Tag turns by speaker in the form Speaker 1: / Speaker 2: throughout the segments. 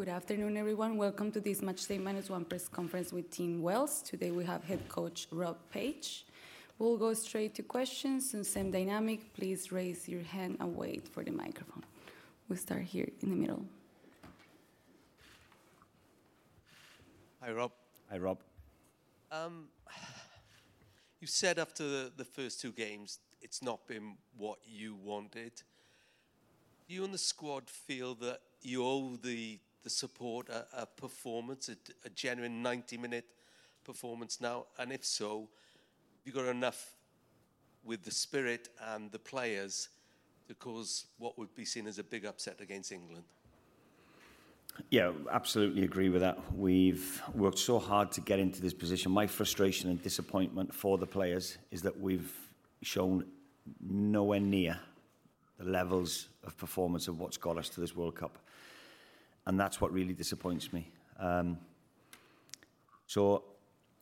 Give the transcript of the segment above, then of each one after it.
Speaker 1: Good afternoon, everyone. Welcome to this Match Day Minus One press conference with Team Wales. Today we have head coach Rob Page. We'll go straight to questions and same dynamic. Please raise your hand and wait for the microphone. We'll start here in the middle.
Speaker 2: Hi, Rob.
Speaker 3: Hi, Rob.
Speaker 2: Um, you said after the, the first two games, it's not been what you wanted. You and the squad feel that you owe the the support a, a performance, a, a, genuine 90 minute performance now? And if so, you got enough with the spirit and the players to cause what would be seen as a big upset against England?
Speaker 3: Yeah, absolutely agree with that. We've worked so hard to get into this position. My frustration and disappointment for the players is that we've shown nowhere near the levels of performance of what's got us to this World Cup and that's what really disappoints me. Um, so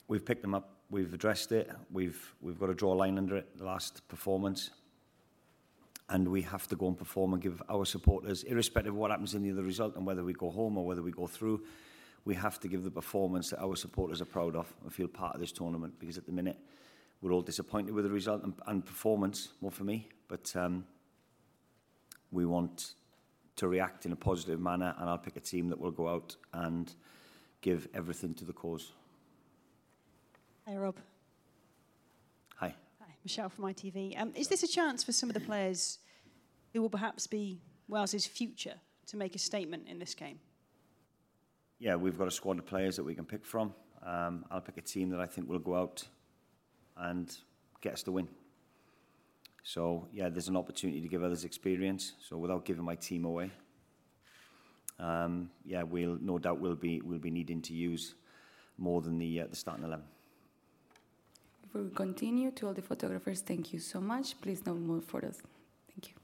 Speaker 3: we've picked them up, we've addressed it, we've we've got to draw a line under it. The last performance, and we have to go and perform and give our supporters, irrespective of what happens in the other result and whether we go home or whether we go through, we have to give the performance that our supporters are proud of and feel part of this tournament because at the minute we're all disappointed with the result and, and performance more for me, but. Um, we want to react in a positive manner, and I'll pick a team that will go out and give everything to the cause.
Speaker 4: Hi, Rob.
Speaker 3: Hi.
Speaker 4: Hi, Michelle from ITV. Um, is this a chance for some of the players who will perhaps be Wales's future to make a statement in this game?
Speaker 3: Yeah, we've got a squad of players that we can pick from. Um, I'll pick a team that I think will go out and get us the win. So yeah, there's an opportunity to give others experience. So without giving my team away, um, yeah, we'll no doubt we'll be we'll be needing to use more than the uh, the starting eleven.
Speaker 1: Before we continue, to all the photographers, thank you so much. Please no more photos. Thank you.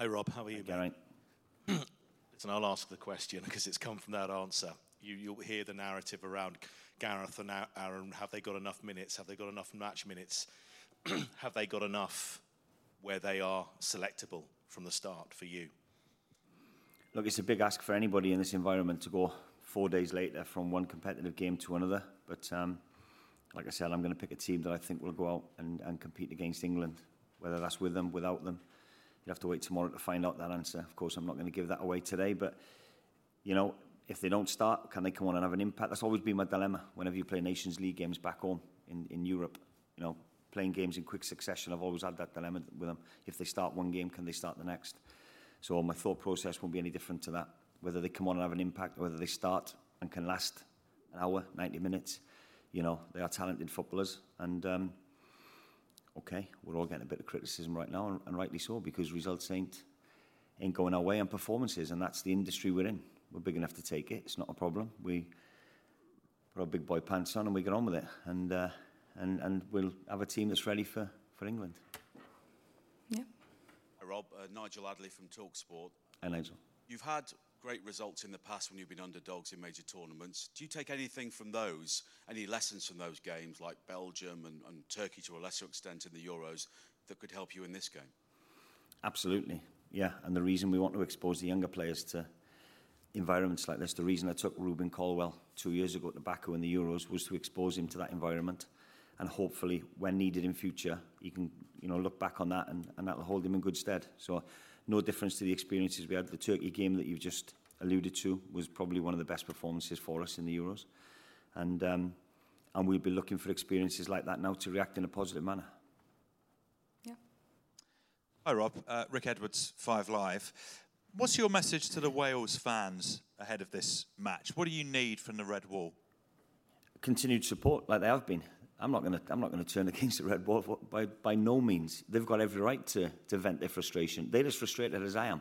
Speaker 5: Hi Rob, how are you?
Speaker 3: Geraint.
Speaker 5: Listen, I'll ask the question because it's come from that answer. You, you'll hear the narrative around Gareth and Aaron, have they got enough minutes? Have they got enough match minutes? have they got enough where they are selectable from the start for you?
Speaker 3: Look, it's a big ask for anybody in this environment to go four days later from one competitive game to another. But um, like I said, I'm going to pick a team that I think will go out and, and compete against England, whether that's with them, without them. You'll have to wait tomorrow to find out that answer. Of course, I'm not going to give that away today, but you know, if they don't start, can they come on and have an impact? That's always been my dilemma whenever you play Nations League games back home in, in Europe. You know, playing games in quick succession, I've always had that dilemma with them. If they start one game, can they start the next? So my thought process won't be any different to that. Whether they come on and have an impact, whether they start and can last an hour, 90 minutes, you know, they are talented footballers. And um, okay, we're all getting a bit of criticism right now, and, and rightly so, because results ain't ain't going our way and performances, and that's the industry we're in. We're big enough to take it. It's not a problem. We put our big boy pants on and we get on with it, and uh, and and we'll have a team that's ready for for England.
Speaker 6: Hi, Rob, uh, Nigel Adderley from Talksport.
Speaker 3: Hi, Nigel.
Speaker 6: You've had great results in the past when you've been underdogs in major tournaments. Do you take anything from those, any lessons from those games, like Belgium and, and Turkey to a lesser extent in the Euros, that could help you in this game?
Speaker 3: Absolutely, yeah. And the reason we want to expose the younger players to environments like this, the reason I took Rubin Colwill two years ago to Baku in the Euros was to expose him to that environment. And hopefully, when needed in future, he can you know, look back on that and, and that'll hold him in good stead. So no difference to the experiences we had. The Turkey game that you've just alluded to was probably one of the best performances for us in the Euros. And, um, and we'll be looking for experiences like that now to react in a positive manner.
Speaker 7: Hi, Rob. Uh, Rick Edwards, Five Live. What's your message to the Wales fans ahead of this match? What do you need from the Red Wall?
Speaker 3: Continued support, like they have been. I'm not going to. I'm not going to turn against the Red Wall by by no means. They've got every right to to vent their frustration. They're as frustrated as I am,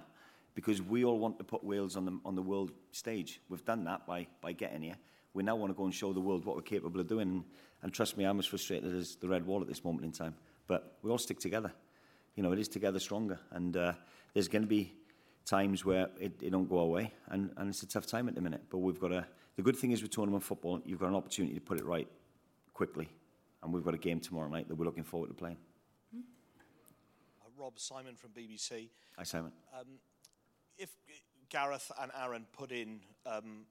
Speaker 3: because we all want to put Wales on the on the world stage. We've done that by by getting here. We now want to go and show the world what we're capable of doing. And, and trust me, I'm as frustrated as the Red Wall at this moment in time. But we all stick together. You know, it is together stronger. And uh, there's going to be times where it, it don't go away, and, and it's a tough time at the minute. But we've got a. The good thing is with tournament football, you've got an opportunity to put it right quickly and we've got a game tomorrow night that we're looking forward to playing.
Speaker 8: Uh, Rob Simon from BBC.
Speaker 3: Hi, Simon.
Speaker 8: Um, if Gareth and Aaron put in um,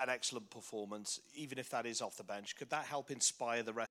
Speaker 8: an excellent performance, even if that is off the bench, could that help inspire the rest?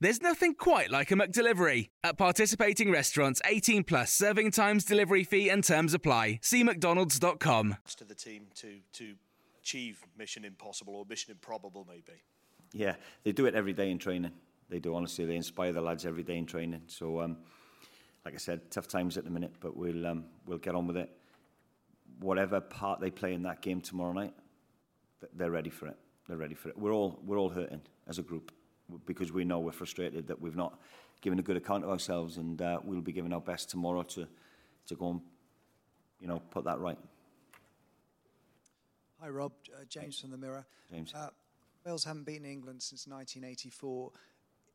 Speaker 9: There's nothing quite like a McDelivery. At participating restaurants, 18 plus serving times, delivery fee, and terms apply. See McDonald's.com.
Speaker 8: To the team to to achieve mission impossible or mission improbable, maybe.
Speaker 3: Yeah, they do it every day in training. They do, honestly. They inspire the lads every day in training. So, um, like I said, tough times at the minute, but we'll, um, we'll get on with it. Whatever part they play in that game tomorrow night, they're ready for it. They're ready for it. We're all, we're all hurting as a group because we know we're frustrated that we've not given a good account of ourselves, and uh, we'll be giving our best tomorrow to to go and you know put that right.
Speaker 10: Hi, Rob. Uh, James from the Mirror.
Speaker 3: James.
Speaker 10: Uh, Wales haven't beaten England since 1984.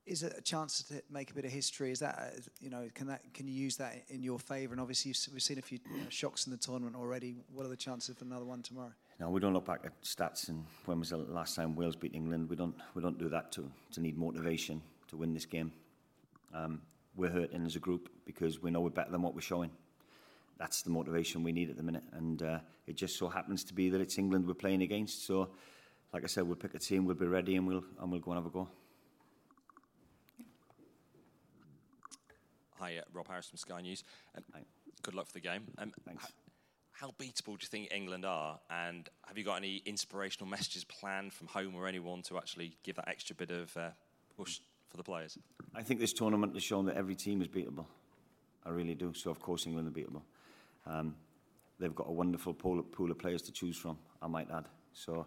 Speaker 10: Is it a chance to make a bit of history? Is that uh, you know can that can you use that in your favour? And obviously we've seen a few you know, shocks in the tournament already. What are the chances for another one tomorrow?
Speaker 3: No, we don't look back at stats and when was the last time Wales beat England. We don't we don't do that to to need motivation to win this game. Um, we're hurting as a group because we know we're better than what we're showing. That's the motivation we need at the minute, and uh, it just so happens to be that it's England we're playing against. So, like I said, we'll pick a team, we'll be ready, and we'll and we'll go and have a go.
Speaker 11: Hi, uh, Rob Harris from Sky News. Um, good luck for the game. Um,
Speaker 3: Thanks.
Speaker 11: How beatable do you think England are? And have you got any inspirational messages planned from home or anyone to actually give that extra bit of uh, push for the players?
Speaker 3: I think this tournament has shown that every team is beatable. I really do. So, of course, England are beatable. Um, they've got a wonderful pool, pool of players to choose from, I might add. So,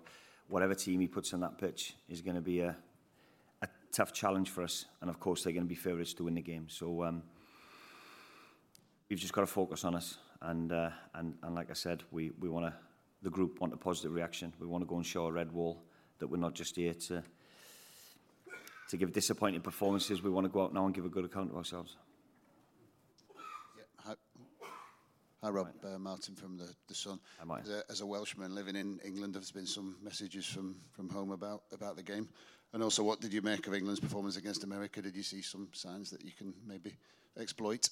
Speaker 3: whatever team he puts on that pitch is going to be a, a tough challenge for us. And, of course, they're going to be favourites to win the game. So, um, we've just got to focus on us. And, uh, and, and like I said, we, we want to, the group want a positive reaction. We want to go and show a red wall that we're not just here to, to give disappointing performances. We want to go out now and give a good account of ourselves.
Speaker 12: Hi, hi Rob. Uh, Martin from the, the Sun. As a, as a Welshman living in England, there's been some messages from, from home about, about the game. And also, what did you make of England's performance against America? Did you see some signs that you can maybe exploit?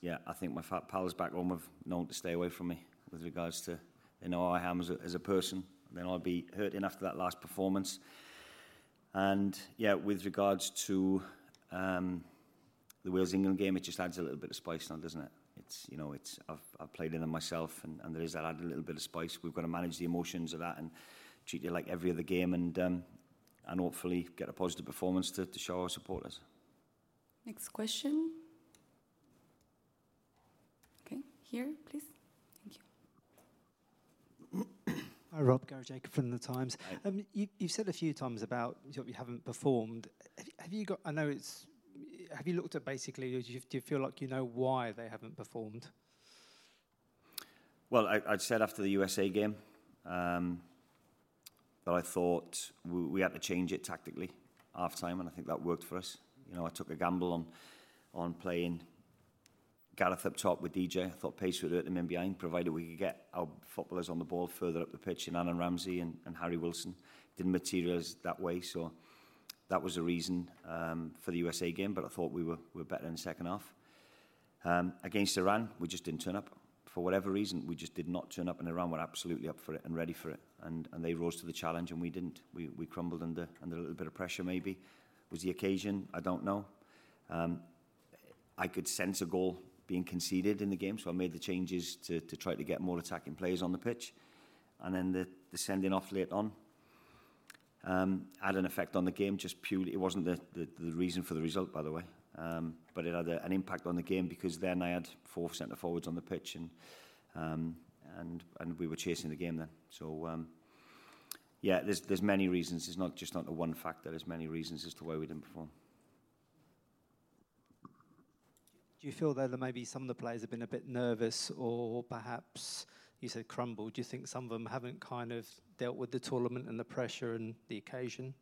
Speaker 3: Yeah, I think my pals back home have known to stay away from me with regards to they know how I am as a, as a person. Then I'll be hurting after that last performance. And yeah, with regards to um, the Wales England game, it just adds a little bit of spice now, doesn't it? It's you know, it's I've, I've played in them myself, and, and there is that added little bit of spice. We've got to manage the emotions of that and treat it like every other game, and um, and hopefully get a positive performance to, to show our supporters.
Speaker 1: Next question. Okay, here, please. Thank you.
Speaker 13: Hi, Rob. Gary Jacob from the Times. Um, you, you've said a few times about you haven't performed. Have, have you got? I know it's. Have you looked at basically? Do you, do you feel like you know why they haven't performed?
Speaker 3: Well, I, I'd said after the USA game um, that I thought we, we had to change it tactically half time, and I think that worked for us. You know, I took a gamble on on playing Gareth up top with DJ. I thought pace would hurt them in behind, provided we could get our footballers on the ball further up the pitch and Aaron Ramsey and, and Harry Wilson. Didn't materialise that way, so that was a reason um, for the USA game, but I thought we were, we were better in the second half. Um, against Iran, we just didn't turn up. For whatever reason, we just did not turn up, and Iran were absolutely up for it and ready for it. And, and they rose to the challenge, and we didn't. We, we crumbled under, under a little bit of pressure, maybe. Was the occasion? I don't know. Um, I could sense a goal being conceded in the game, so I made the changes to, to try to get more attacking players on the pitch. And then the, the sending off late on um, had an effect on the game, just purely, it wasn't the, the, the reason for the result, by the way. Um, but it had a, an impact on the game because then I had four centre forwards on the pitch and um, and and we were chasing the game then. So um, yeah, there's there's many reasons. It's not just not the one factor. There's many reasons as to why we didn't perform.
Speaker 13: Do you feel that maybe some of the players have been a bit nervous, or perhaps you said crumbled? Do you think some of them haven't kind of dealt with the tournament and the pressure and the occasion?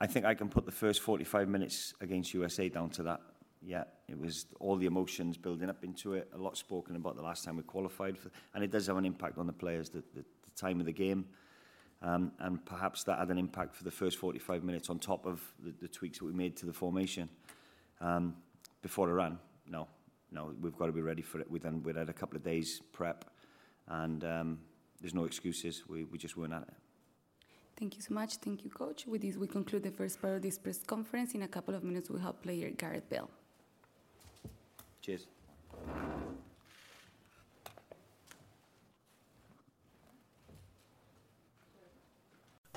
Speaker 3: I think I can put the first 45 minutes against USA down to that. Yeah, it was all the emotions building up into it. A lot spoken about the last time we qualified, for, and it does have an impact on the players. The, the, the time of the game, um, and perhaps that had an impact for the first 45 minutes on top of the, the tweaks that we made to the formation um, before Iran. No, no, we've got to be ready for it. We then we had a couple of days prep, and um, there's no excuses. We we just weren't at it.
Speaker 1: Thank you so much. Thank you, Coach. With this, we conclude the first part of this press conference. In a couple of minutes, we'll have player Gareth Bale.
Speaker 3: Cheers.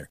Speaker 14: winner.